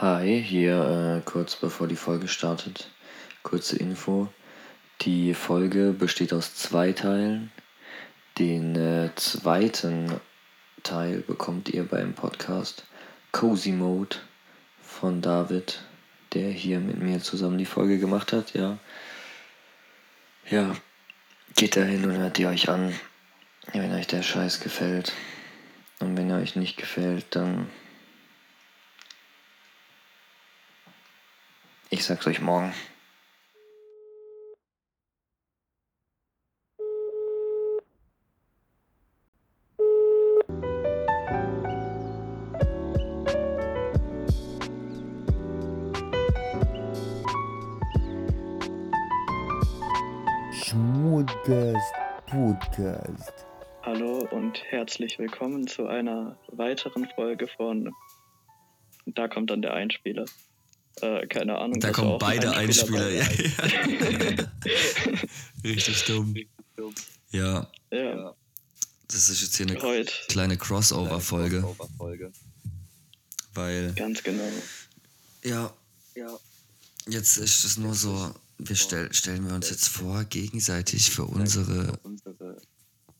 Hi, hier äh, kurz bevor die Folge startet, kurze Info. Die Folge besteht aus zwei Teilen. Den äh, zweiten Teil bekommt ihr beim Podcast Cozy Mode von David, der hier mit mir zusammen die Folge gemacht hat, ja. Ja, geht dahin und hört ihr euch an, wenn euch der Scheiß gefällt. Und wenn er euch nicht gefällt, dann Ich sag's euch morgen. Schmudgast Podcast. Hallo und herzlich willkommen zu einer weiteren Folge von Da kommt dann der Einspieler. Äh, keine Ahnung. Da kommen beide Einspieler. Einspieler. Ja, ja. Richtig dumm. Ja. ja. Das ist jetzt hier eine Heute. kleine Crossover-Folge. Weil. Ganz genau. Ja. ja. Jetzt ist es nur so, wir stell, stellen wir uns jetzt vor, gegenseitig für unsere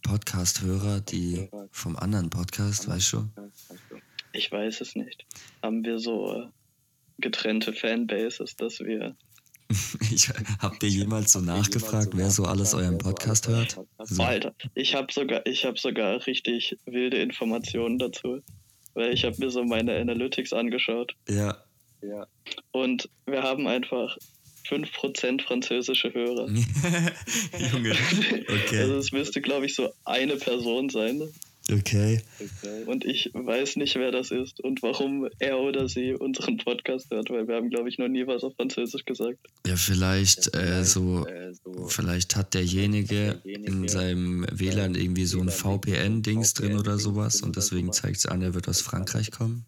Podcast-Hörer, die vom anderen Podcast, weißt du? Ich weiß es nicht. Haben wir so äh, getrennte Fanbases, dass wir. ich, habt ihr jemals so nachgefragt, wer so alles euren Podcast hört? So. Alter, ich habe sogar, ich habe sogar richtig wilde Informationen dazu, weil ich habe mir so meine Analytics angeschaut. Ja. Ja. Und wir haben einfach 5% französische Hörer. Junge. Okay. Also es müsste, glaube ich, so eine Person sein. Okay. Und ich weiß nicht, wer das ist und warum er oder sie unseren Podcast hört, weil wir haben, glaube ich, noch nie was auf Französisch gesagt. Ja, vielleicht, äh, so, vielleicht hat derjenige in seinem WLAN irgendwie so ein VPN-Dings drin oder sowas und deswegen zeigt es an, er wird aus Frankreich kommen.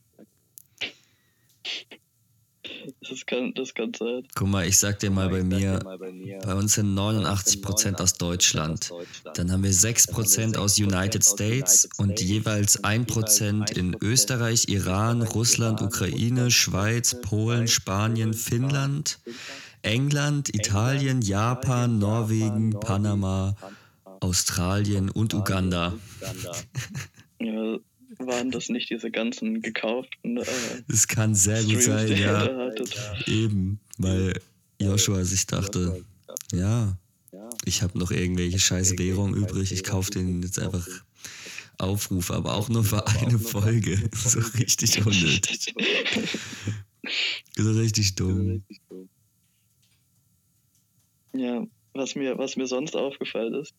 Das kann, das kann sein. Guck mal, ich sag dir mal bei mir, bei uns sind 89% aus Deutschland. Dann haben wir 6% aus United States und jeweils 1% in Österreich, Iran, Russland, Ukraine, Schweiz, Polen, Spanien, Finnland, England, Italien, Japan, Norwegen, Panama, Australien und Uganda. Ja, waren das nicht diese ganzen gekauften. Äh, das kann sehr gut sein, ja. Eben, weil Joshua sich dachte, ja, ich habe noch irgendwelche scheiß Währung übrig, ich kaufe den jetzt einfach Aufruf, aber auch nur für eine Folge. So richtig unnötig. so richtig dumm. Ja, was mir, was mir sonst aufgefallen ist,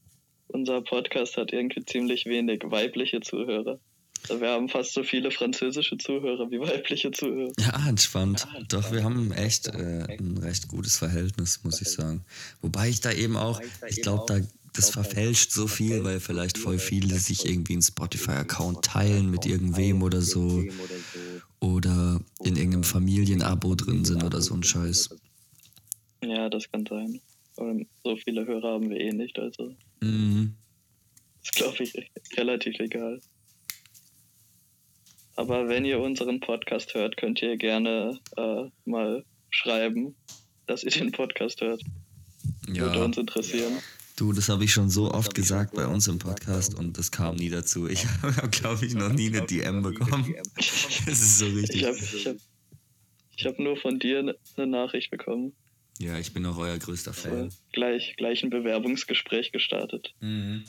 unser Podcast hat irgendwie ziemlich wenig weibliche Zuhörer. Wir haben fast so viele französische Zuhörer wie weibliche Zuhörer. Ja, entspannt. Doch, wir haben echt äh, ein recht gutes Verhältnis, muss ich sagen. Wobei ich da eben auch, ich glaube, da das verfälscht so viel, weil vielleicht voll viele sich irgendwie einen Spotify-Account teilen mit irgendwem oder so. Oder in irgendeinem Familienabo drin sind oder so ein Scheiß. Ja, das kann sein. Und so viele Hörer haben wir eh nicht, also. Mhm. Das ist, glaube ich, relativ egal. Aber wenn ihr unseren Podcast hört, könnt ihr gerne äh, mal schreiben, dass ihr den Podcast hört. Ja. Würde uns interessieren. Du, das habe ich schon so oft gesagt bei uns im Podcast und das kam nie dazu. Ich habe, glaube ich, noch nie eine DM bekommen. Das ist so richtig. Ich habe ich hab, ich hab nur von dir eine Nachricht bekommen. Ja, ich bin auch euer größter Fan. Gleich, gleich ein Bewerbungsgespräch gestartet. Mhm.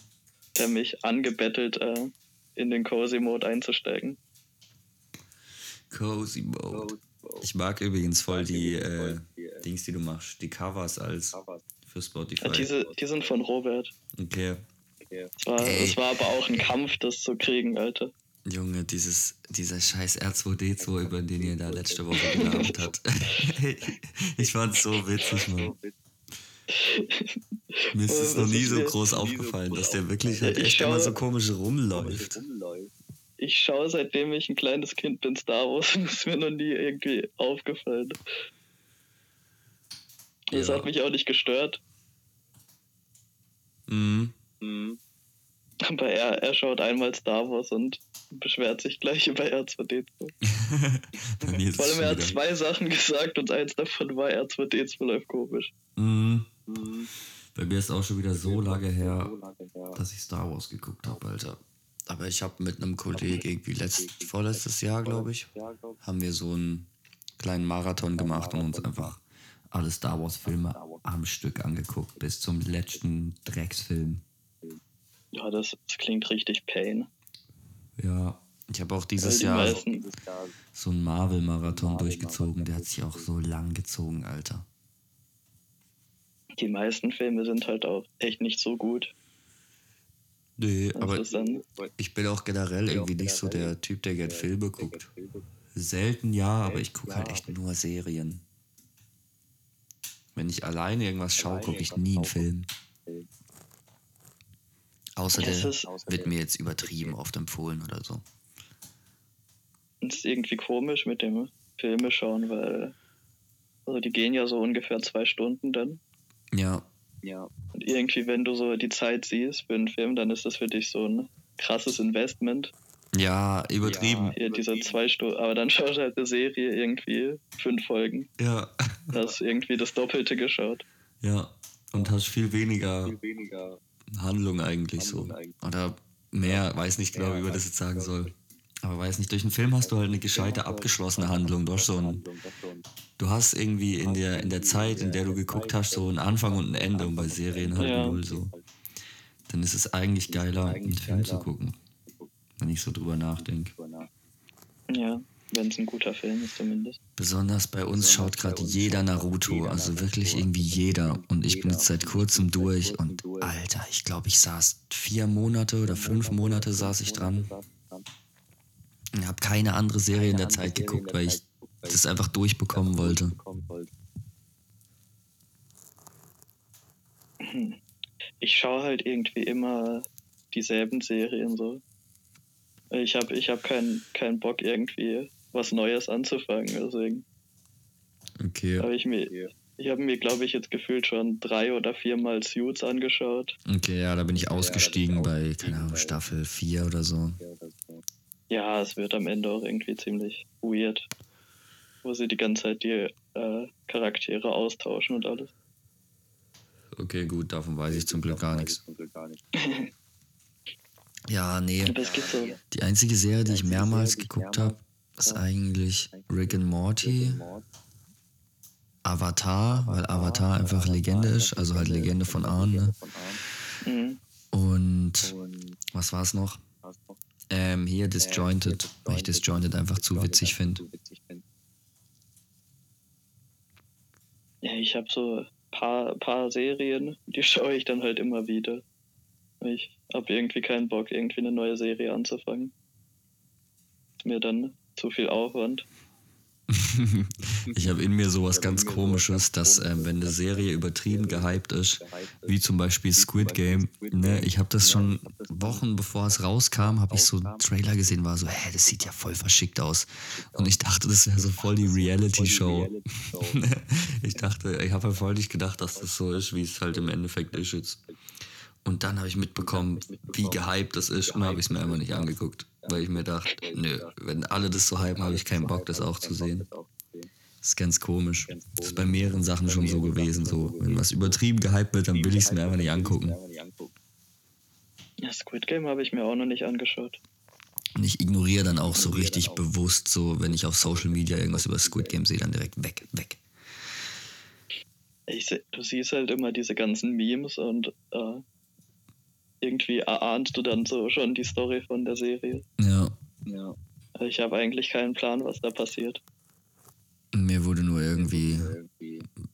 Der mich angebettelt, äh, in den Cozy-Mode einzusteigen. Cozy Mode. Ich mag übrigens voll die äh, Dings, die du machst, die Covers als für Spotify. Ja, diese, die sind von Robert. Okay. Es war, es war aber auch ein Kampf, das zu kriegen, Alter. Junge, dieses, dieser scheiß R2D2, über den ihr da letzte Woche gelabert habt. ich fand's so witzig, Mann. Mir ist es noch nie so groß aufgefallen, dass der wirklich halt echt immer so komisch rumläuft ich schaue, seitdem ich ein kleines Kind bin, Star Wars und ist mir noch nie irgendwie aufgefallen. Das ja. hat mich auch nicht gestört. Mhm. mhm. Aber er, er schaut einmal Star Wars und beschwert sich gleich über R2D2. Vor allem er hat zwei Sachen gesagt und eins davon war R2D2 läuft komisch. Mhm. Mhm. Bei mir ist auch schon wieder so lange her, dass ich Star Wars geguckt habe, Alter. Aber ich habe mit einem Kollegen irgendwie letzt, vorletztes Jahr, glaube ich, haben wir so einen kleinen Marathon gemacht und uns einfach alle Star Wars Filme am Stück angeguckt, bis zum letzten Drecksfilm. Ja, das, das klingt richtig Pain. Ja, ich habe auch dieses Jahr so einen Marvel-Marathon durchgezogen. Der hat sich auch so lang gezogen, Alter. Die meisten Filme sind halt auch echt nicht so gut. Nee, aber ich bin auch generell irgendwie nicht so der Typ, der gerne Filme guckt. Selten ja, aber ich gucke halt echt nur Serien. Wenn ich alleine irgendwas schaue, gucke ich nie einen Film. Außer der wird mir jetzt übertrieben oft empfohlen oder so. Das ist irgendwie komisch mit dem Filme schauen, weil also die gehen ja so ungefähr zwei Stunden dann. Ja. Ja. Und irgendwie, wenn du so die Zeit siehst für einen Film, dann ist das für dich so ein krasses Investment. Ja, übertrieben. Ja, hier diese zwei Stunden, aber dann schaust du halt eine Serie irgendwie, fünf Folgen. Ja. Hast irgendwie das Doppelte geschaut. Ja. Und hast viel weniger, viel weniger Handlung eigentlich Handlung so. Eigentlich. Oder mehr, weiß nicht genau, wie man das jetzt sagen soll. Aber weiß nicht, durch einen Film hast du halt eine gescheite, abgeschlossene Handlung. Du hast, so ein, du hast irgendwie in der, in der Zeit, in der du geguckt hast, so einen Anfang und ein Ende und bei Serien halt ja. null so. Dann ist es eigentlich geiler, einen Film zu gucken. Wenn ich so drüber nachdenke. Ja, wenn es ein guter Film ist zumindest. Besonders bei uns schaut gerade jeder Naruto, also wirklich irgendwie jeder. Und ich bin jetzt seit kurzem durch und Alter, ich glaube, ich saß vier Monate oder fünf Monate saß ich dran ich habe keine andere Serie in der Zeit geguckt, weil ich das einfach durchbekommen wollte. Ich schaue halt irgendwie immer dieselben Serien so. Ich habe ich hab keinen kein Bock irgendwie was Neues anzufangen, deswegen. Okay. Habe ich mir ich habe mir, glaube ich, jetzt gefühlt schon drei oder viermal Suits angeschaut. Okay, ja, da bin ich ausgestiegen bei, keine Ahnung, Staffel 4 oder so. Ja, es wird am Ende auch irgendwie ziemlich weird, wo sie die ganze Zeit die äh, Charaktere austauschen und alles. Okay, gut, davon weiß ich zum Glück gar nichts. ja, nee. Die einzige Serie, die ich mehrmals geguckt habe, ist eigentlich Rick and Morty. Avatar, weil Avatar einfach Legende ist, also halt Legende von Arn. Ne? Mhm. Und was war es noch? Ähm, hier Disjointed, weil ich Disjointed einfach zu witzig finde. Ja, ich habe so ein paar, paar Serien, die schaue ich dann halt immer wieder. Ich habe irgendwie keinen Bock, irgendwie eine neue Serie anzufangen. Ist mir dann zu viel Aufwand. ich habe in mir sowas ganz Komisches, dass ähm, wenn eine Serie übertrieben gehypt ist, wie zum Beispiel Squid Game, ne, ich habe das schon Wochen bevor es rauskam, habe ich so einen Trailer gesehen, war so, hä, das sieht ja voll verschickt aus. Und ich dachte, das wäre so voll die Reality-Show. ich dachte, ich habe halt voll nicht gedacht, dass das so ist, wie es halt im Endeffekt ist jetzt. Und dann habe ich mitbekommen, wie gehypt das ist und habe ich es mir einfach nicht angeguckt weil ich mir dachte, nö, wenn alle das so hypen, habe ich keinen Bock, das auch zu sehen. Das ist ganz komisch. Das ist bei mehreren Sachen schon so gewesen. So, wenn was übertrieben gehypt wird, dann will ich es mir einfach nicht angucken. Ja, Squid Game habe ich mir auch noch nicht angeschaut. Und ich ignoriere dann auch so richtig bewusst, so wenn ich auf Social Media irgendwas über Squid Game sehe, dann direkt weg, weg. Ich, du siehst halt immer diese ganzen Memes und äh, irgendwie erahnst du dann so schon die Story von der Serie. Ja. ja. Ich habe eigentlich keinen Plan, was da passiert. Mir wurde nur irgendwie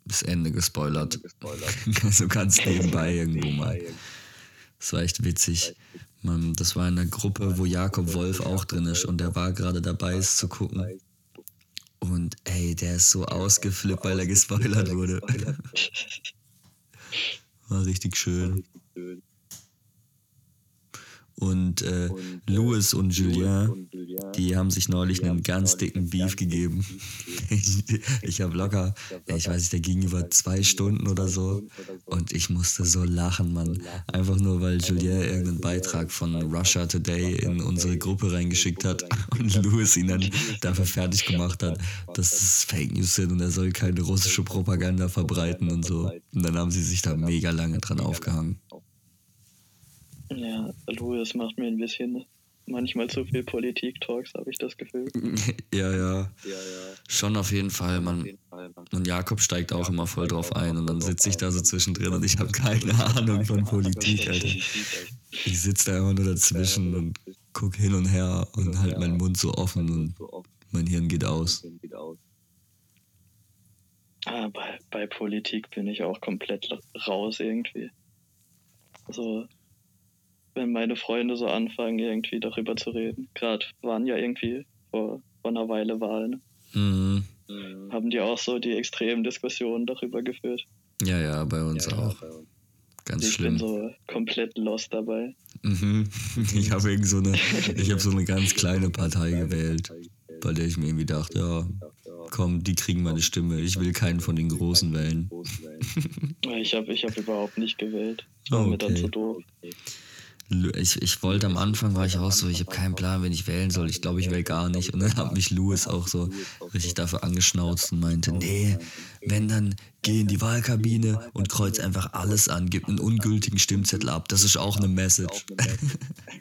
das Ende gespoilert. so ganz nebenbei irgendwo mal. Das war echt witzig. Man, das war in einer Gruppe, wo Jakob Wolf auch drin ist und der war gerade dabei, es zu gucken. Und ey, der ist so ausgeflippt, weil er gespoilert wurde. War richtig schön. Und, äh, Louis und Julien, die haben sich neulich einen ganz dicken Beef gegeben. ich ich habe locker, ich weiß nicht, der ging über zwei Stunden oder so. Und ich musste so lachen, Mann. Einfach nur, weil Julien irgendeinen Beitrag von Russia Today in unsere Gruppe reingeschickt hat und Louis ihn dann dafür fertig gemacht hat, dass es Fake News sind und er soll keine russische Propaganda verbreiten und so. Und dann haben sie sich da mega lange dran aufgehangen. Ja, Louis macht mir ein bisschen manchmal zu viel Politik-Talks, habe ich das Gefühl. ja, ja, Schon auf jeden Fall. Man, und Jakob steigt auch immer voll drauf ein und dann sitze ich da so zwischendrin und ich habe keine Ahnung von Politik, Alter. Ich sitze da immer nur dazwischen und gucke hin und her und halt meinen Mund so offen und mein Hirn geht aus. Ah, bei, bei Politik bin ich auch komplett raus irgendwie. Also, wenn meine Freunde so anfangen, irgendwie darüber zu reden. Gerade waren ja irgendwie vor, vor einer Weile Wahlen. Mhm. Haben die auch so die extremen Diskussionen darüber geführt. Ja, ja, bei uns ja, auch. Ja, Ganz ich schlimm. Ich bin so komplett lost dabei. Mhm. Ich habe irgend so eine, ich habe so eine ganz kleine Partei gewählt, bei der ich mir irgendwie dachte, ja, komm, die kriegen meine Stimme. Ich will keinen von den Großen wählen. ich habe ich hab überhaupt nicht gewählt. Das war okay. mir dann zu doof. Ich, ich wollte am Anfang, war ich auch so, ich habe keinen Plan, wen ich wählen soll. Ich glaube, ich wähle gar nicht. Und dann hat mich Louis auch so richtig dafür angeschnauzt und meinte, nee, wenn dann geh in die Wahlkabine und kreuz einfach alles an, gib einen ungültigen Stimmzettel ab. Das ist auch eine Message.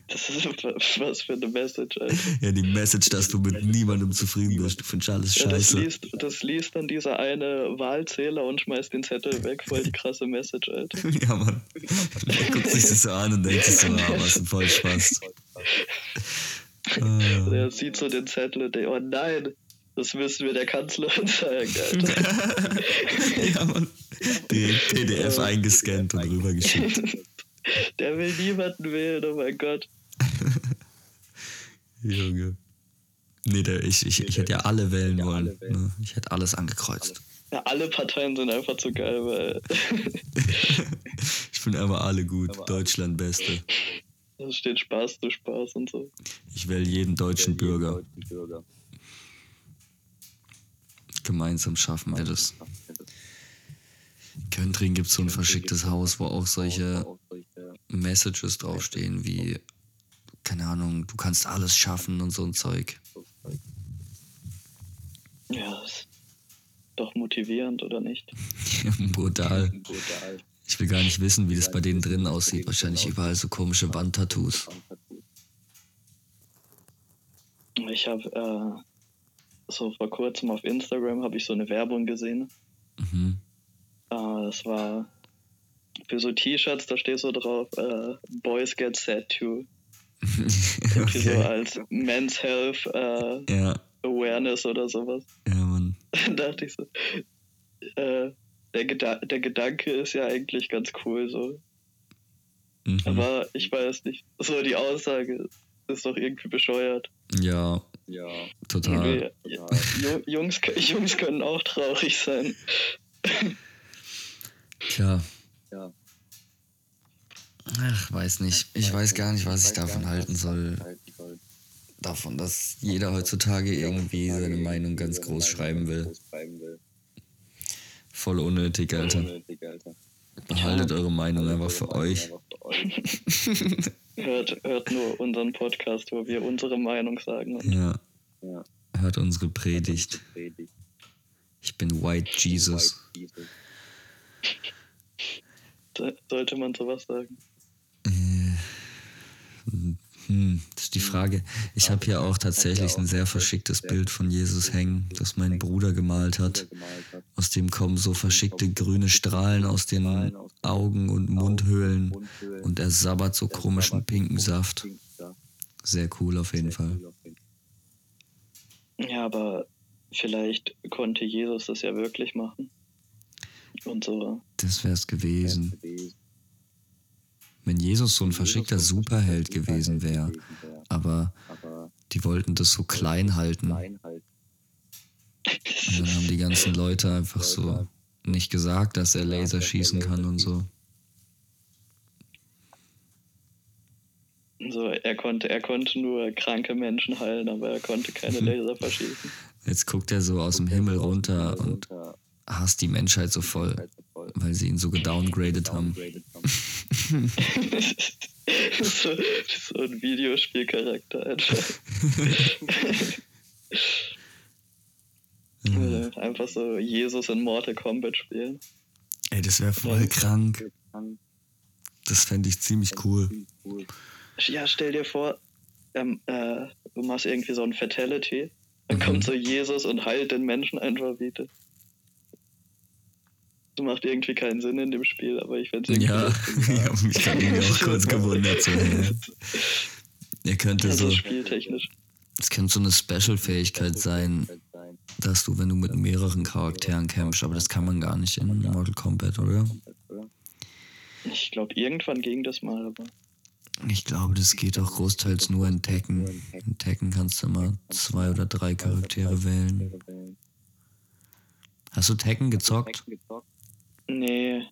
Das ist was für eine Message, Alter. Ja, die Message, dass du mit niemandem zufrieden bist. Du findest alles scheiße. Ja, das, liest, das liest dann dieser eine Wahlzähler und schmeißt den Zettel weg. Voll die krasse Message, Alter. Ja, Mann. Er guckt sich das so an und denkt sich so, ah, was ein Vollspaß. Er sieht so den Zettel und denkt, oh nein, das müssen wir der Kanzlerin zeigen, Alter. ja, Mann. Direkt PDF eingescannt und rübergeschickt. Der will niemanden wählen, oh mein Gott. Junge. Nee, der, ich, ich, ich hätte ja alle wählen wollen. Ne? Ich hätte alles angekreuzt. Ja, alle Parteien sind einfach zu geil, weil. ich finde einfach alle gut. Deutschland Beste. Da steht Spaß zu Spaß und so. Ich wähle jeden deutschen Bürger. Gemeinsam schaffen wir das. In Köntring gibt es so ein verschicktes Haus, wo auch solche Messages draufstehen wie, keine Ahnung, du kannst alles schaffen und so ein Zeug. Ja, ist doch motivierend, oder nicht? Brutal. Ich will gar nicht wissen, wie das bei denen drin aussieht. Wahrscheinlich überall so komische Wandtattoos. Ich habe äh, so vor kurzem auf Instagram habe ich so eine Werbung gesehen. Mhm. Äh, das war für so T-Shirts, da steht so drauf, äh, Boys get sad too. okay. so als Men's Health äh, ja. Awareness oder sowas. Ja, Mann. Dann dachte ich so, äh, der, Geda der Gedanke ist ja eigentlich ganz cool so. Mhm. Aber ich weiß nicht, so die Aussage ist doch irgendwie bescheuert. Ja, ja. Total. Ja, Jungs, Jungs können auch traurig sein. Tja. Ja. Ach, weiß nicht. Ich weiß gar nicht, was ich davon halten soll. Davon, dass jeder heutzutage irgendwie seine Meinung ganz groß schreiben will. Voll unnötig, Alter. Behaltet eure Meinung einfach für euch. hört, hört nur unseren Podcast, wo wir unsere Meinung sagen. Ja. ja. Hört unsere Predigt. Ich bin White Jesus. Sollte man sowas sagen? Hm, das ist die Frage. Ich habe hier auch tatsächlich ein sehr verschicktes Bild von Jesus hängen, das mein Bruder gemalt hat. Aus dem kommen so verschickte grüne Strahlen aus den Augen und Mundhöhlen und er sabbert so komischen pinken Saft. Sehr cool auf jeden Fall. Ja, aber vielleicht konnte Jesus das ja wirklich machen. Und so. Das wär's gewesen. Wenn Jesus so ein verschickter Superheld gewesen wäre. Aber die wollten das so klein halten. Und dann haben die ganzen Leute einfach so nicht gesagt, dass er Laser schießen kann und so. So, er konnte, er konnte nur kranke Menschen heilen, aber er konnte keine Laser verschießen. Jetzt guckt er so aus dem Himmel runter und hasst die Menschheit so voll, weil sie ihn so gedowngradet haben. so, so ein Videospielcharakter einfach. Einfach so Jesus in Mortal Kombat spielen. Ey, das wäre voll krank. Das fände ich ziemlich cool. Ja, stell dir vor, ähm, äh, du machst irgendwie so ein Fatality, dann Mhm. kommt so Jesus und heilt den Menschen einfach wieder. Macht irgendwie keinen Sinn in dem Spiel, aber ich fände es irgendwie Ja, ich habe mich gerade auch kurz gewundert. So, hä? er könnte Also so, spieltechnisch. es könnte so eine Special-Fähigkeit sein, dass du, wenn du mit mehreren Charakteren kämpfst, aber das kann man gar nicht in Mortal Kombat, oder? Ich glaube, irgendwann ging das mal, aber Ich glaube, das geht auch großteils nur in Tekken. In Tekken kannst du immer zwei oder drei Charaktere wählen. Hast du Tekken gezockt? Nee.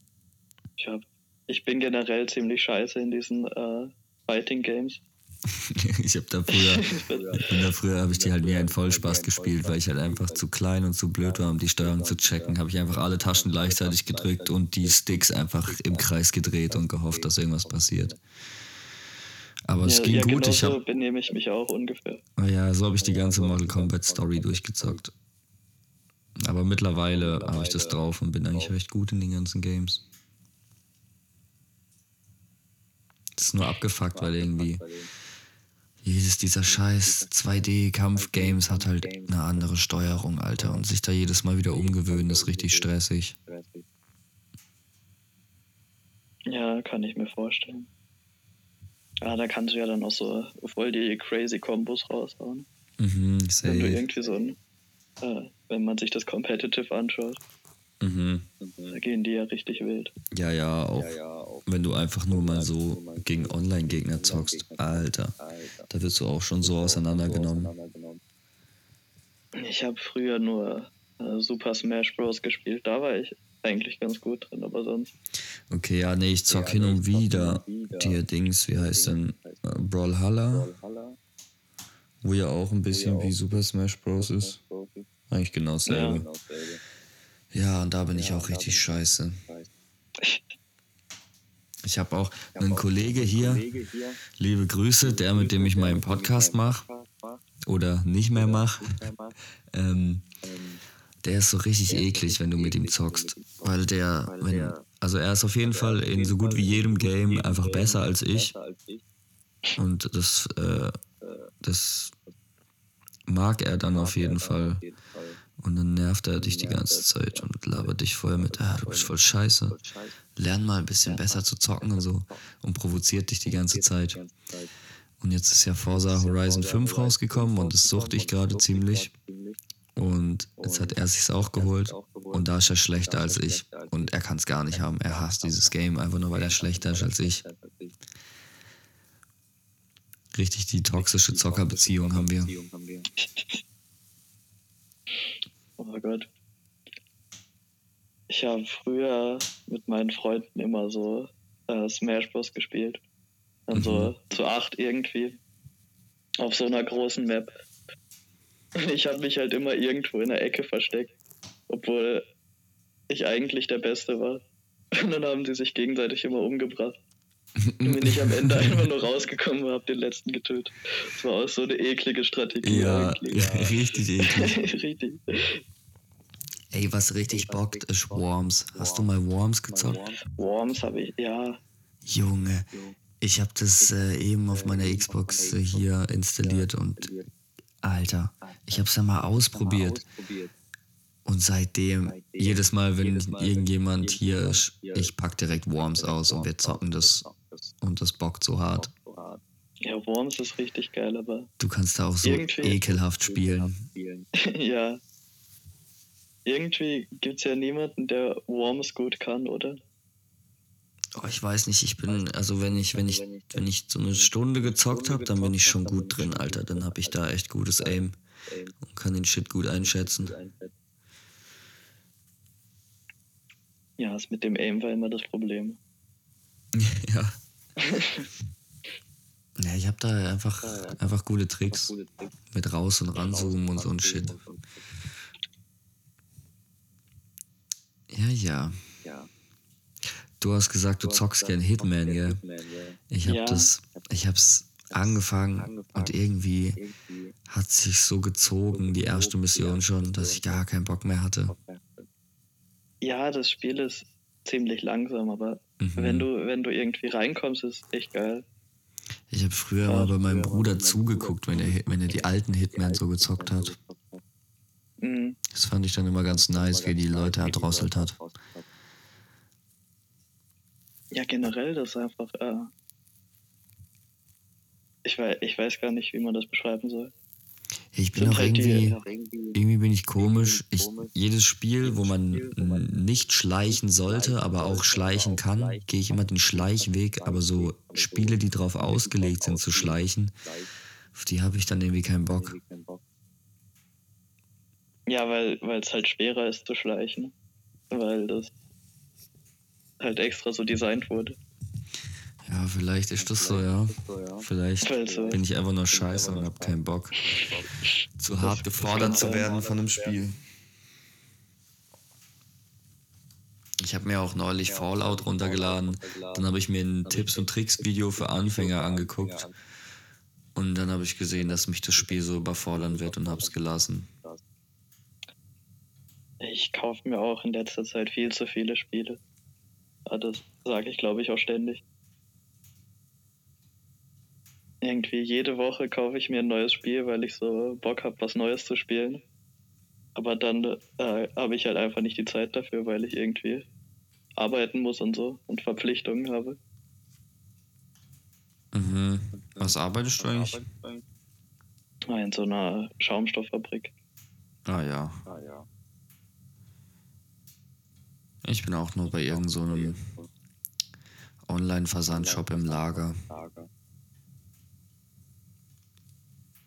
Ich, hab, ich bin generell ziemlich scheiße in diesen äh, Fighting Games. ich habe da früher, bin da früher habe ich die halt wie ein Vollspaß gespielt, weil ich halt einfach zu klein und zu blöd war, um die Steuerung zu checken. Habe ich einfach alle Taschen gleichzeitig gedrückt und die Sticks einfach im Kreis gedreht und gehofft, dass irgendwas passiert. Aber es ja, ging ja, gut. Genau Ich so habe, benehme ich mich auch ungefähr. ja, so habe ich die ganze Mortal Kombat Story durchgezockt. Aber mittlerweile habe ich das drauf und bin eigentlich recht gut in den ganzen Games. Das ist nur abgefuckt, weil irgendwie jedes dieser scheiß 2D-Kampf-Games hat halt eine andere Steuerung, Alter. Und sich da jedes Mal wieder umgewöhnen, ist richtig stressig. Ja, kann ich mir vorstellen. Ah, da kannst du ja dann auch so voll die crazy Kombos raushauen. Mhm, Wenn du safe. irgendwie so ein, äh, wenn man sich das Competitive anschaut, Mhm. da gehen die ja richtig wild. Ja, ja, auch wenn du einfach nur mal so gegen Online-Gegner zockst, Alter. Da wirst du auch schon so auseinandergenommen. Ich habe früher nur äh, Super Smash Bros. gespielt, da war ich eigentlich ganz gut drin, aber sonst. Okay, ja, nee, ich zock hin und wieder die Dings, wie heißt denn? Äh, Brawlhalla, wo ja auch ein bisschen wie Super Smash Bros. ist. Eigentlich genau dasselbe. Ja, und da bin ich auch richtig scheiße. Ich habe auch einen Kollege hier, liebe Grüße, der mit dem ich meinen Podcast mache oder nicht mehr mache. Ähm, der ist so richtig eklig, wenn du mit ihm zockst. Weil der, wenn, also er ist auf jeden Fall in so gut wie jedem Game einfach besser als ich. Und das, äh, das mag er dann auf jeden Fall. Und dann nervt er dich die ganze Zeit und labert dich voll mit, ah, du bist voll scheiße. Lern mal ein bisschen besser zu zocken und so. Und provoziert dich die ganze Zeit. Und jetzt ist ja Forza Horizon 5 rausgekommen und das suchte ich gerade ziemlich. Und jetzt hat er sich's auch geholt. Und da ist er schlechter als ich. Und er kann es gar nicht haben. Er hasst dieses Game einfach nur, weil er schlechter ist als ich. Richtig die toxische Zockerbeziehung haben wir. Oh Gott. Ich habe früher mit meinen Freunden immer so äh, Smash Bros. gespielt. Dann so zu acht irgendwie. Auf so einer großen Map. Und ich habe mich halt immer irgendwo in der Ecke versteckt. Obwohl ich eigentlich der Beste war. Und dann haben sie sich gegenseitig immer umgebracht. Bin ich am Ende einfach nur rausgekommen und habe den letzten getötet. Das war auch so eine eklige Strategie Ja, richtig eklig. Richtig. Ey, was richtig bockt, ist Worms. Hast du mal Worms gezockt? Worms habe ich, ja. Junge, ich habe das äh, eben auf meiner Xbox äh, hier installiert und Alter, ich habe es ja mal ausprobiert. Und seitdem, jedes Mal, wenn irgendjemand hier ist, ich pack direkt Worms aus und wir zocken das. Und das bockt so hart. Ja, Worms ist richtig geil, aber Du kannst da auch so ekelhaft spielen. ja. Irgendwie gibt es ja niemanden, der Worms gut kann, oder? Oh, ich weiß nicht, ich bin, also wenn ich, wenn ich, wenn ich so eine Stunde gezockt habe, dann bin ich schon gut drin, Alter. Dann habe ich da echt gutes Aim und kann den Shit gut einschätzen. Ja, das mit dem Aim war immer das Problem. ja. Ja, ich habe da einfach, einfach coole Tricks mit raus und ranzoomen und so ein Shit. Ja, ja. Du hast gesagt, du zockst gern Hitman, gell? Ich habe Ja. das, ich hab's angefangen und irgendwie hat sich so gezogen, die erste Mission schon, dass ich gar keinen Bock mehr hatte. Ja, das Spiel ist ziemlich langsam, aber Mhm. wenn du wenn du irgendwie reinkommst, ist echt geil. Ich habe früher mal bei meinem Bruder zugeguckt, wenn er, wenn er die alten Hitman so gezockt hat. Mhm. Das fand ich dann immer ganz nice, wie er die Leute erdrosselt hat. Ja, generell das ist einfach. Äh, ich, weiß, ich weiß gar nicht, wie man das beschreiben soll. Ich bin auch halt die- irgendwie, irgendwie bin ich komisch. Ich, jedes Spiel, wo man nicht schleichen sollte, aber auch schleichen kann, gehe ich immer den Schleichweg. Aber so Spiele, die darauf ausgelegt sind zu schleichen, auf die habe ich dann irgendwie keinen Bock. Ja, weil es halt schwerer ist zu schleichen. Weil das halt extra so designt wurde. Ja, vielleicht ist das so, ja. Vielleicht bin ich einfach nur scheiße und habe keinen Bock, zu hart gefordert zu werden von einem Spiel. Ich habe mir auch neulich Fallout runtergeladen. Dann habe ich mir ein Tipps- und Tricks-Video für Anfänger angeguckt. Und dann habe ich gesehen, dass mich das Spiel so überfordern wird und habe es gelassen. Ich kaufe mir auch in letzter Zeit viel zu viele Spiele. Das sage ich, glaube ich, auch ständig. Irgendwie jede Woche kaufe ich mir ein neues Spiel, weil ich so Bock habe, was Neues zu spielen. Aber dann äh, habe ich halt einfach nicht die Zeit dafür, weil ich irgendwie arbeiten muss und so und Verpflichtungen habe. Mhm. Was arbeitest du eigentlich? Ah, In so einer Schaumstofffabrik. Ah ja. Ich bin auch nur bei irgendeinem so einem Online-Versandshop im Lager.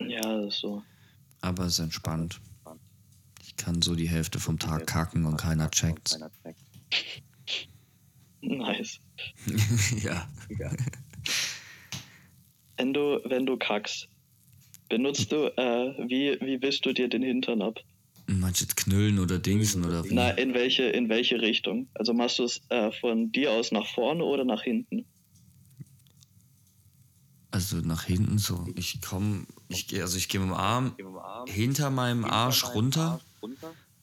Ja, das ist so. Aber es ist entspannt. Ich kann so die Hälfte vom Tag kacken und keiner checkt's. Nice. ja. Wenn du, wenn du kackst, benutzt du, äh, wie, wie wischst du dir den Hintern ab? Manche knüllen oder dingsen oder wie. Na, in welche, in welche Richtung? Also machst du es äh, von dir aus nach vorne oder nach hinten? Also nach hinten so. Ich komme, ich gehe, also ich gehe mit dem Arm hinter meinem Arsch runter,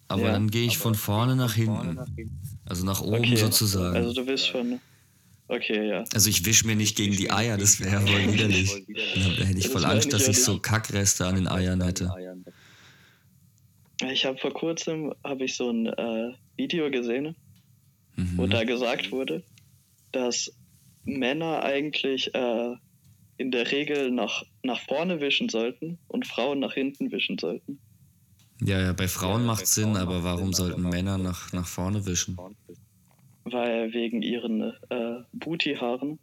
aber Ja. dann gehe ich von vorne nach hinten. Also nach oben Okay. sozusagen. Also du bist schon. Okay, ja. Also ich wisch mir nicht gegen die Eier, das wäre voll widerlich. Da hätte ich voll Angst, dass ich so. Kackreste an den Eiern hätte. Ich habe vor kurzem habe ich so ein äh, Video gesehen, wo Mhm. da gesagt wurde, dass Männer eigentlich äh, in der Regel nach, nach vorne wischen sollten und Frauen nach hinten wischen sollten. Ja, ja, bei Frauen macht Sinn, aber warum sollten Männer nach, nach vorne wischen? Weil wegen ihren äh, Booty-Haaren,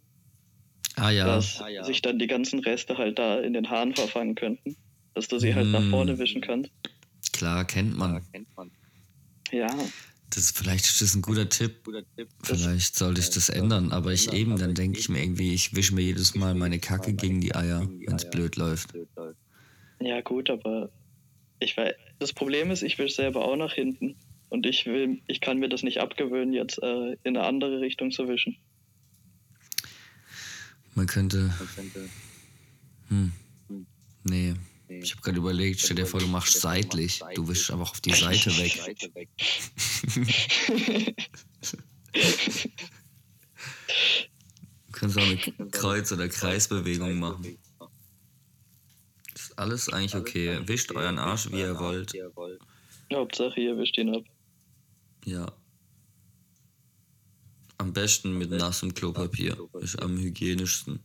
Ah ja, dass sich dann die ganzen Reste halt da in den Haaren verfangen könnten. Dass du sie halt nach Mm. vorne wischen kannst. klar, kennt man. Ja, Das, vielleicht ist das ein guter Tipp. Vielleicht sollte ich das ändern, aber ich eben, dann denke ich mir irgendwie, ich wische mir jedes Mal meine Kacke gegen die Eier, wenn es blöd läuft. ja gut, aber ich weiß, das Problem ist, ich will selber auch nach hinten. Und ich will, ich kann mir das nicht abgewöhnen, jetzt äh, in eine andere Richtung zu wischen. Man könnte. Hm. Nee. Ich habe gerade überlegt, stell dir vor, du machst seitlich. Du wischst einfach auf die Seite weg. Du kannst auch eine Kreuz- oder Kreisbewegung machen. Ist alles eigentlich okay. Wischt euren Arsch, wie ihr wollt. Hauptsache, ihr wischt ihn ab. Ja. Am besten mit nassem Klopapier. Ist am hygienischsten.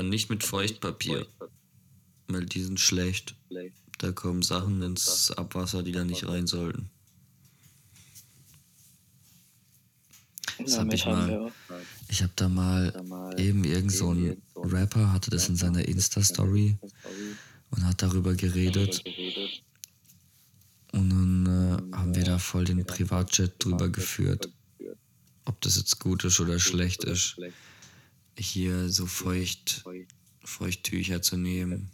Aber nicht mit Feuchtpapier. Weil die sind schlecht. Da kommen Sachen ins Abwasser, die da nicht rein sollten. Das hab ich mal-. Ich habe da mal eben irgend so ein Rapper hatte das in seiner Insta-Story und hat darüber geredet. Und dann äh, haben wir da voll den Privatchat drüber geführt, ob das jetzt gut ist oder schlecht ist. hier so feucht, Feuchttücher zu nehmen.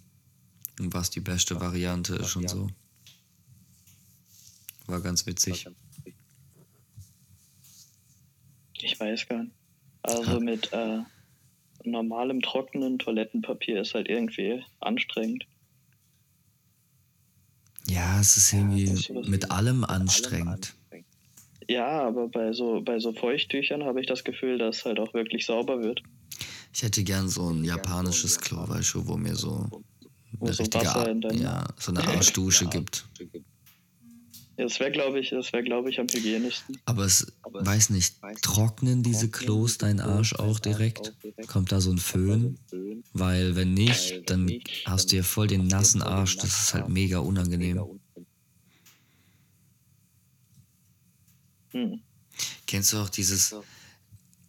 Und was die beste Variante ist und so. War ganz witzig. Ich weiß gar nicht. Also mit äh, normalem trockenen Toilettenpapier ist halt irgendwie anstrengend. Ja, es ist irgendwie mit allem anstrengend. Ja, aber bei so, bei so Feuchttüchern habe ich das Gefühl, dass halt auch wirklich sauber wird. Ich hätte gern so ein japanisches Klo, weißt du, wo mir so eine so richtige ja, so eine Arschdusche gibt. Ja, Das wäre, glaube ich, das wäre, glaube ich, am hygienischsten. Aber es, weiß nicht, trocknen diese Klos deinen Arsch auch direkt? Kommt da so ein Föhn? Weil wenn nicht, dann hast du ja voll den nassen Arsch. Das ist halt mega unangenehm. Hm. Kennst du auch dieses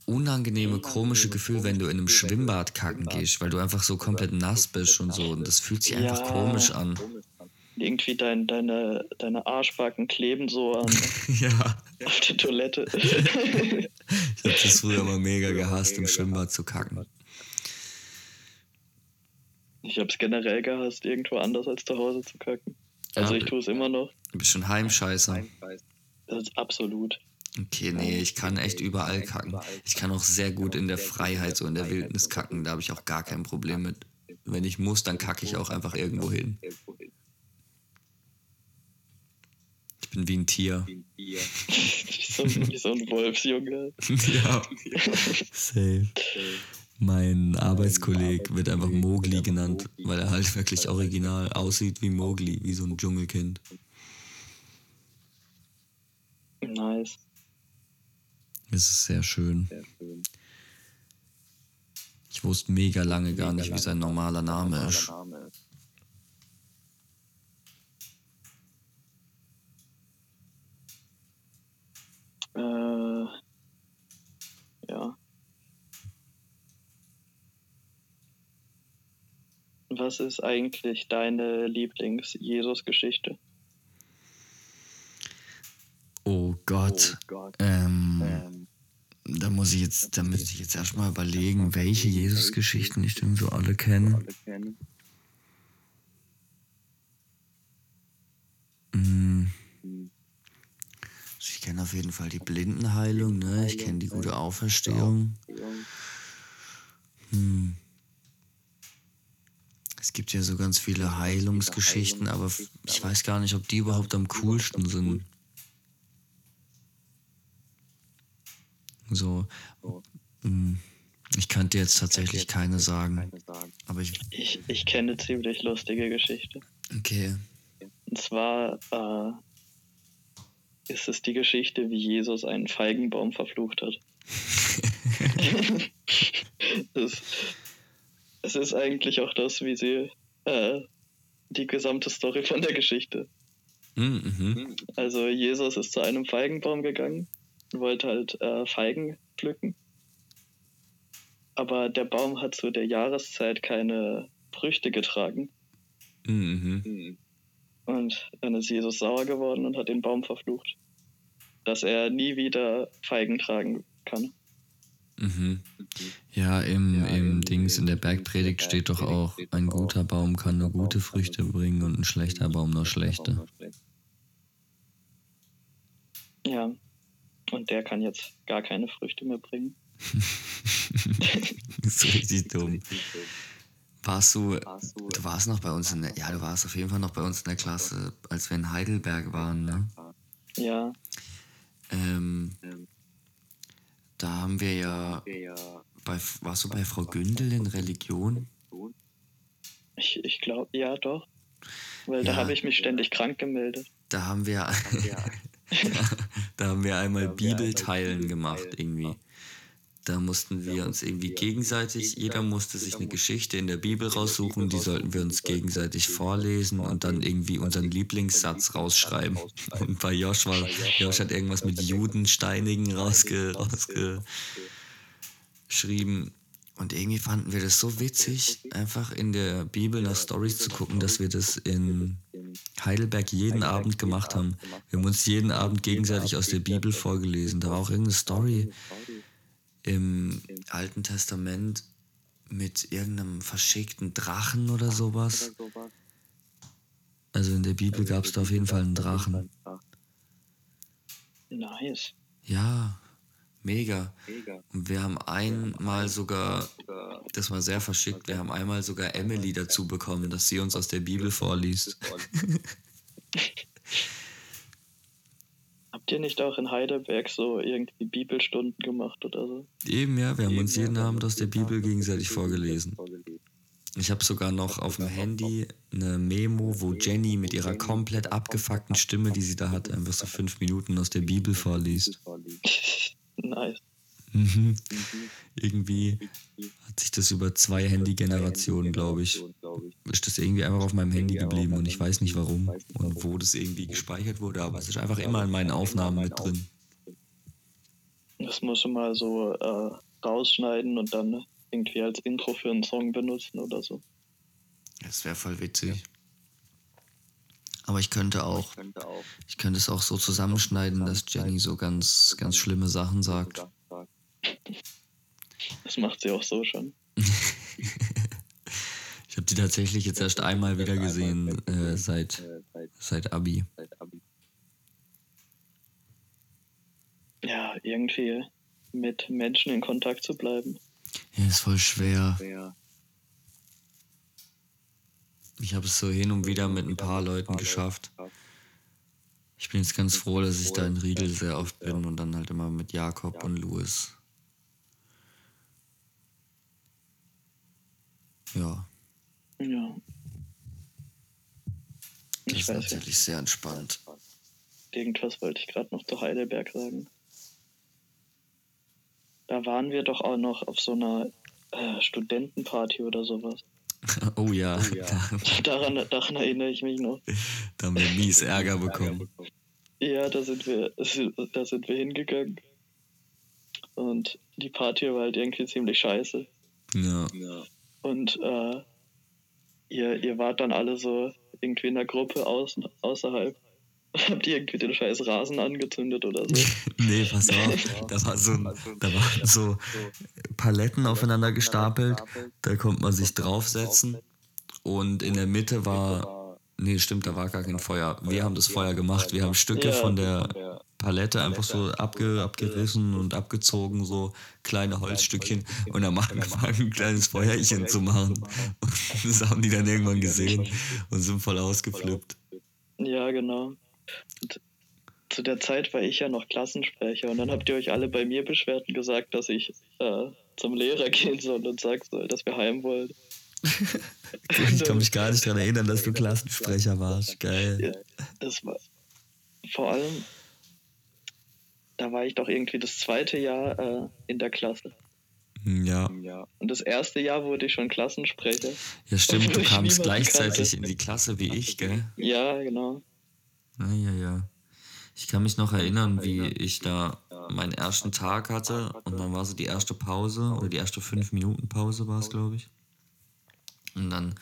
unangenehme, komische Gefühl, wenn du in einem Schwimmbad kacken gehst, weil du einfach so komplett nass bist und so und das fühlt sich einfach Ja. komisch an. Irgendwie dein, deine, deine Arschbacken kleben so an, Ja, auf der Toilette. ich hab das früher mal mega gehasst, im Schwimmbad zu kacken. Ich habe es generell gehasst, irgendwo anders als zu Hause zu kacken. Also Ja, ich tue es immer noch. Du bist schon Heimscheißer. Das ist absolut. Okay, nee, ich kann echt überall kacken. Ich kann auch sehr gut in der Freiheit, so in der Wildnis kacken. Da habe ich auch gar kein Problem mit. Wenn ich muss, dann kacke ich auch einfach irgendwo hin. Ich bin wie ein Tier. wie, so, wie so ein Wolfsjunge. ja. Safe. Mein Arbeitskolleg wird einfach Mowgli genannt, weil er halt wirklich original aussieht wie Mowgli, wie so ein Dschungelkind. Nice. Es ist sehr schön. Ich wusste mega lange gar nicht, wie sein normaler Name ist. Äh, ja. Was ist eigentlich deine Lieblings-Jesus-Geschichte? Oh Gott. Ähm, da muss ich jetzt, da müsste ich jetzt erstmal überlegen, welche Jesus-Geschichten ich denn so alle kenne. Mm. Ich kenne auf jeden Fall die Blindenheilung, ne? Ich kenne die gute Auferstehung. Hm. Es gibt ja so ganz viele Heilungsgeschichten, aber ich weiß gar nicht, ob die überhaupt am coolsten sind. So. hm, Ich könnte jetzt tatsächlich keine sagen. Aber ich. Ich, ich kenne eine ziemlich lustige Geschichte. Okay. Und zwar äh, ist es die Geschichte, wie Jesus einen Feigenbaum verflucht hat. es, es ist eigentlich auch das, wie sie äh, die gesamte Story von der Geschichte. Mm, Mhm. Also Jesus ist zu einem Feigenbaum gegangen wollte halt äh, Feigen pflücken. Aber der Baum hat zu der Jahreszeit keine Früchte getragen. Mhm. Und dann ist Jesus sauer geworden und hat den Baum verflucht. Dass er nie wieder Feigen tragen kann. Mhm. Ja, im, im Dings in der Bergpredigt steht doch auch, ein guter Baum kann nur gute Früchte bringen und ein schlechter Baum nur schlechte. Ja. Und der kann jetzt gar keine Früchte mehr bringen. das ist richtig dumm. Warst du, du warst noch bei uns in der, ja, du warst auf jeden Fall noch bei uns in der Klasse, als wir in Heidelberg waren, ne? Ja. Ähm, da haben wir ja, bei, warst du bei Frau Gündel in Religion? Ich, ich glaube, ja doch. Weil da Ja. habe ich mich ständig krank gemeldet. Da haben wir, da haben wir einmal Bibelteilen gemacht irgendwie. Da mussten wir uns irgendwie gegenseitig, jeder musste sich eine Geschichte in der Bibel raussuchen, die sollten wir uns gegenseitig vorlesen und dann irgendwie unseren Lieblingssatz rausschreiben. Und bei Josh war, Josh hat irgendwas mit Juden steinigen rausge, rausgeschrieben. Und irgendwie fanden wir das so witzig, einfach in der Bibel nach Stories zu gucken, dass wir das in Heidelberg jeden Abend gemacht haben. Wir haben uns jeden Abend gegenseitig aus der Bibel vorgelesen. Da war auch irgendeine Story im Alten Testament mit irgendeinem verschickten Drachen oder sowas. Also in der Bibel gab es da auf jeden Fall einen Drachen. Nice. Ja, mega. Und wir haben einmal sogar, das war sehr verschickt, wir haben einmal sogar Emily dazu bekommen, dass sie uns aus der Bibel vorliest. Habt ihr nicht auch in Heidelberg so irgendwie Bibelstunden gemacht oder so? Eben, ja, wir haben uns jeden Abend aus der Bibel gegenseitig vorgelesen. Ich habe sogar noch auf dem Handy eine Memo, wo Jenny mit ihrer komplett abgefuckten Stimme, die sie da hat, einfach so fünf Minuten aus der Bibel vorliest. Nice. Mhm. Irgendwie hat sich das über zwei Handy-Generationen, glaube ich, ist das irgendwie einfach auf meinem Handy geblieben und ich weiß nicht warum und wo das irgendwie gespeichert wurde, aber es ist einfach immer in meinen Aufnahmen mit drin. Das musst du mal so äh, rausschneiden und dann irgendwie als Intro für einen Song benutzen oder so. Das wäre voll witzig. Aber ich könnte auch, ich könnte es auch so zusammenschneiden, dass Jenny so ganz, ganz schlimme Sachen sagt. Das macht sie auch so schon. ich habe die tatsächlich jetzt erst einmal wieder gesehen äh, seit, seit Abi. Ja, irgendwie mit Menschen in Kontakt zu bleiben. Ja, ist voll schwer. Ich habe es so hin und wieder mit ein paar Leuten geschafft. Ich bin jetzt ganz froh, dass ich da in Riegel sehr oft bin und dann halt immer mit Jakob und Louis. Ja. Ja. Das Ich ist weiß natürlich nicht. sehr entspannt. Irgendwas wollte ich gerade noch zu Heidelberg sagen. Da waren wir doch auch noch auf so einer äh, Studentenparty oder sowas. Oh ja, Da, Daran, daran erinnere ich mich noch. da haben wir mies Ärger bekommen. Ja, da sind wir, da sind wir hingegangen. Und die Party war halt irgendwie ziemlich scheiße. Ja. Und äh, ihr, ihr wart dann alle so irgendwie in der Gruppe außen, außerhalb. Habt ihr irgendwie den scheiß Rasen angezündet oder so? Nee, pass auf. Da, war so, ein- da waren so Paletten aufeinander gestapelt. Da konnte man sich draufsetzen. Und in der Mitte war. Nee, stimmt, da war gar kein Feuer. Wir haben das Feuer gemacht. Wir haben Stücke von der Palette einfach so abge, abgerissen und abgezogen, so kleine Holzstückchen. Und dann machen wir ein kleines Feuerchen zu machen. Und das haben die dann irgendwann gesehen und sind voll ausgeflippt. Ja, genau. Und zu der Zeit war ich ja noch Klassensprecher und dann habt ihr euch alle bei mir beschwert und gesagt, dass ich äh, zum Lehrer gehen soll und sagen soll, dass wir heim wollen. Ich kann mich gar nicht daran erinnern, dass du Klassensprecher warst. Geil. Ja, das war vor allem, da war ich doch irgendwie das zweite Jahr äh, in der Klasse. Ja. Und das erste Jahr wurde ich schon Klassensprecher. Ja, stimmt, du kamst gleichzeitig kannte. in die Klasse wie ich, gell? Ja, genau. Ja, ja, ja. Ich kann mich noch erinnern, wie ich da meinen ersten Tag hatte und dann war so die erste Pause oder die erste fünf Minuten Pause war es, glaube ich. Und dann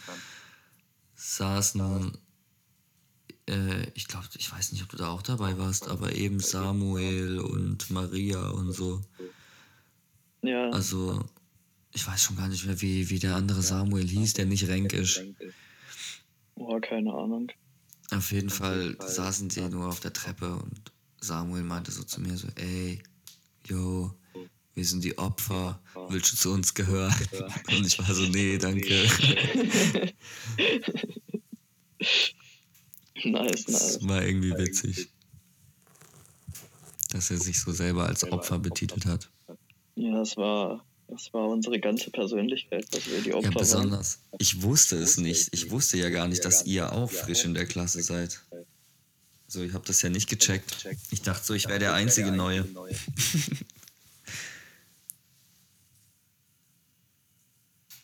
saßen, äh, ich glaube, ich weiß nicht, ob du da auch dabei warst, aber eben Samuel und Maria und so. Ja, Also, ich weiß schon gar nicht mehr, wie, wie der andere Samuel hieß, der nicht Renk ist. boah, keine Ahnung. Auf jeden Fall saßen sie nur auf der Treppe und Samuel meinte so zu mir so, ey, yo, wir sind die Opfer, willst du zu uns gehören? Und ich war so, nee, danke. Nice, Das nice. war irgendwie witzig. Dass er sich so selber als Opfer betitelt hat. Ja, das war, das war unsere ganze Persönlichkeit, dass wir die Opfer Ja, waren. besonders. Ich wusste es nicht. Ich wusste ja gar nicht, dass ihr auch frisch in der Klasse seid. So, ich habe das ja nicht gecheckt. Ich dachte so, ich wäre der einzige Neue.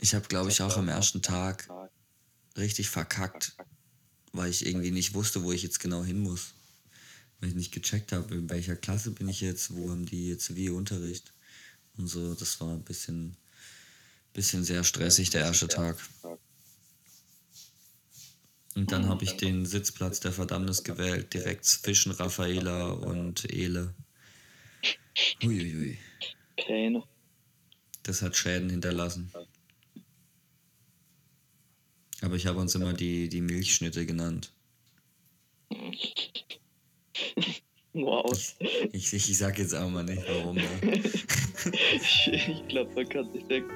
Ich habe, glaube ich, auch am ersten Tag richtig verkackt, weil ich irgendwie nicht wusste, wo ich jetzt genau hin muss. Weil ich nicht gecheckt habe, in welcher Klasse bin ich jetzt, wo haben die jetzt wie Unterricht. Und so, das war ein bisschen, bisschen sehr stressig, der erste Tag. Und dann habe ich den Sitzplatz der Verdammnis gewählt, direkt zwischen Raffaela und Ele. Uiuiui. Pläne. Das hat Schäden hinterlassen. Aber ich habe uns immer die, die Milchschnitte genannt. Wow. Ich, ich, ich sag jetzt auch mal nicht, warum. Ne? ich ich glaube, man kann sich denken.